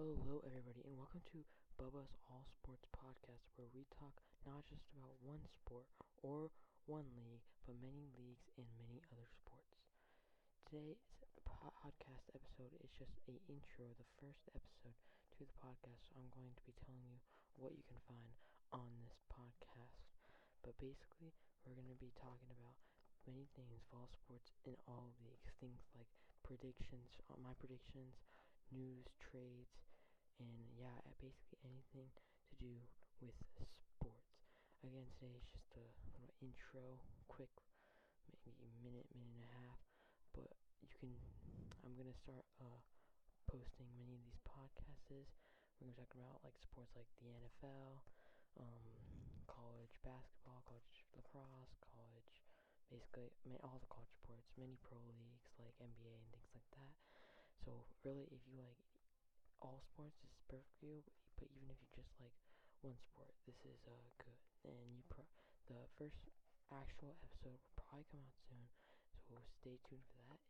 Hello, everybody, and welcome to Bubba's All Sports Podcast, where we talk not just about one sport or one league, but many leagues and many other sports. Today's podcast episode is just a intro, the first episode to the podcast. So I'm going to be telling you what you can find on this podcast. But basically, we're going to be talking about many things fall sports in all leagues. Things like predictions, uh, my predictions, news, trades, and yeah, basically anything to do with sports. Again, today is just a little intro, quick, maybe minute, minute and a half. But you can, I'm gonna start uh, posting many of these podcasts. We're gonna talk about like sports like the NFL, um, college basketball, college lacrosse, college basically all the college sports, many pro leagues like NBA and things like that. So really, if you like all sports, is perfect for you. But even if you just like one sport, this is uh good. And you pro- the first actual episode will probably come out soon, so stay tuned for that.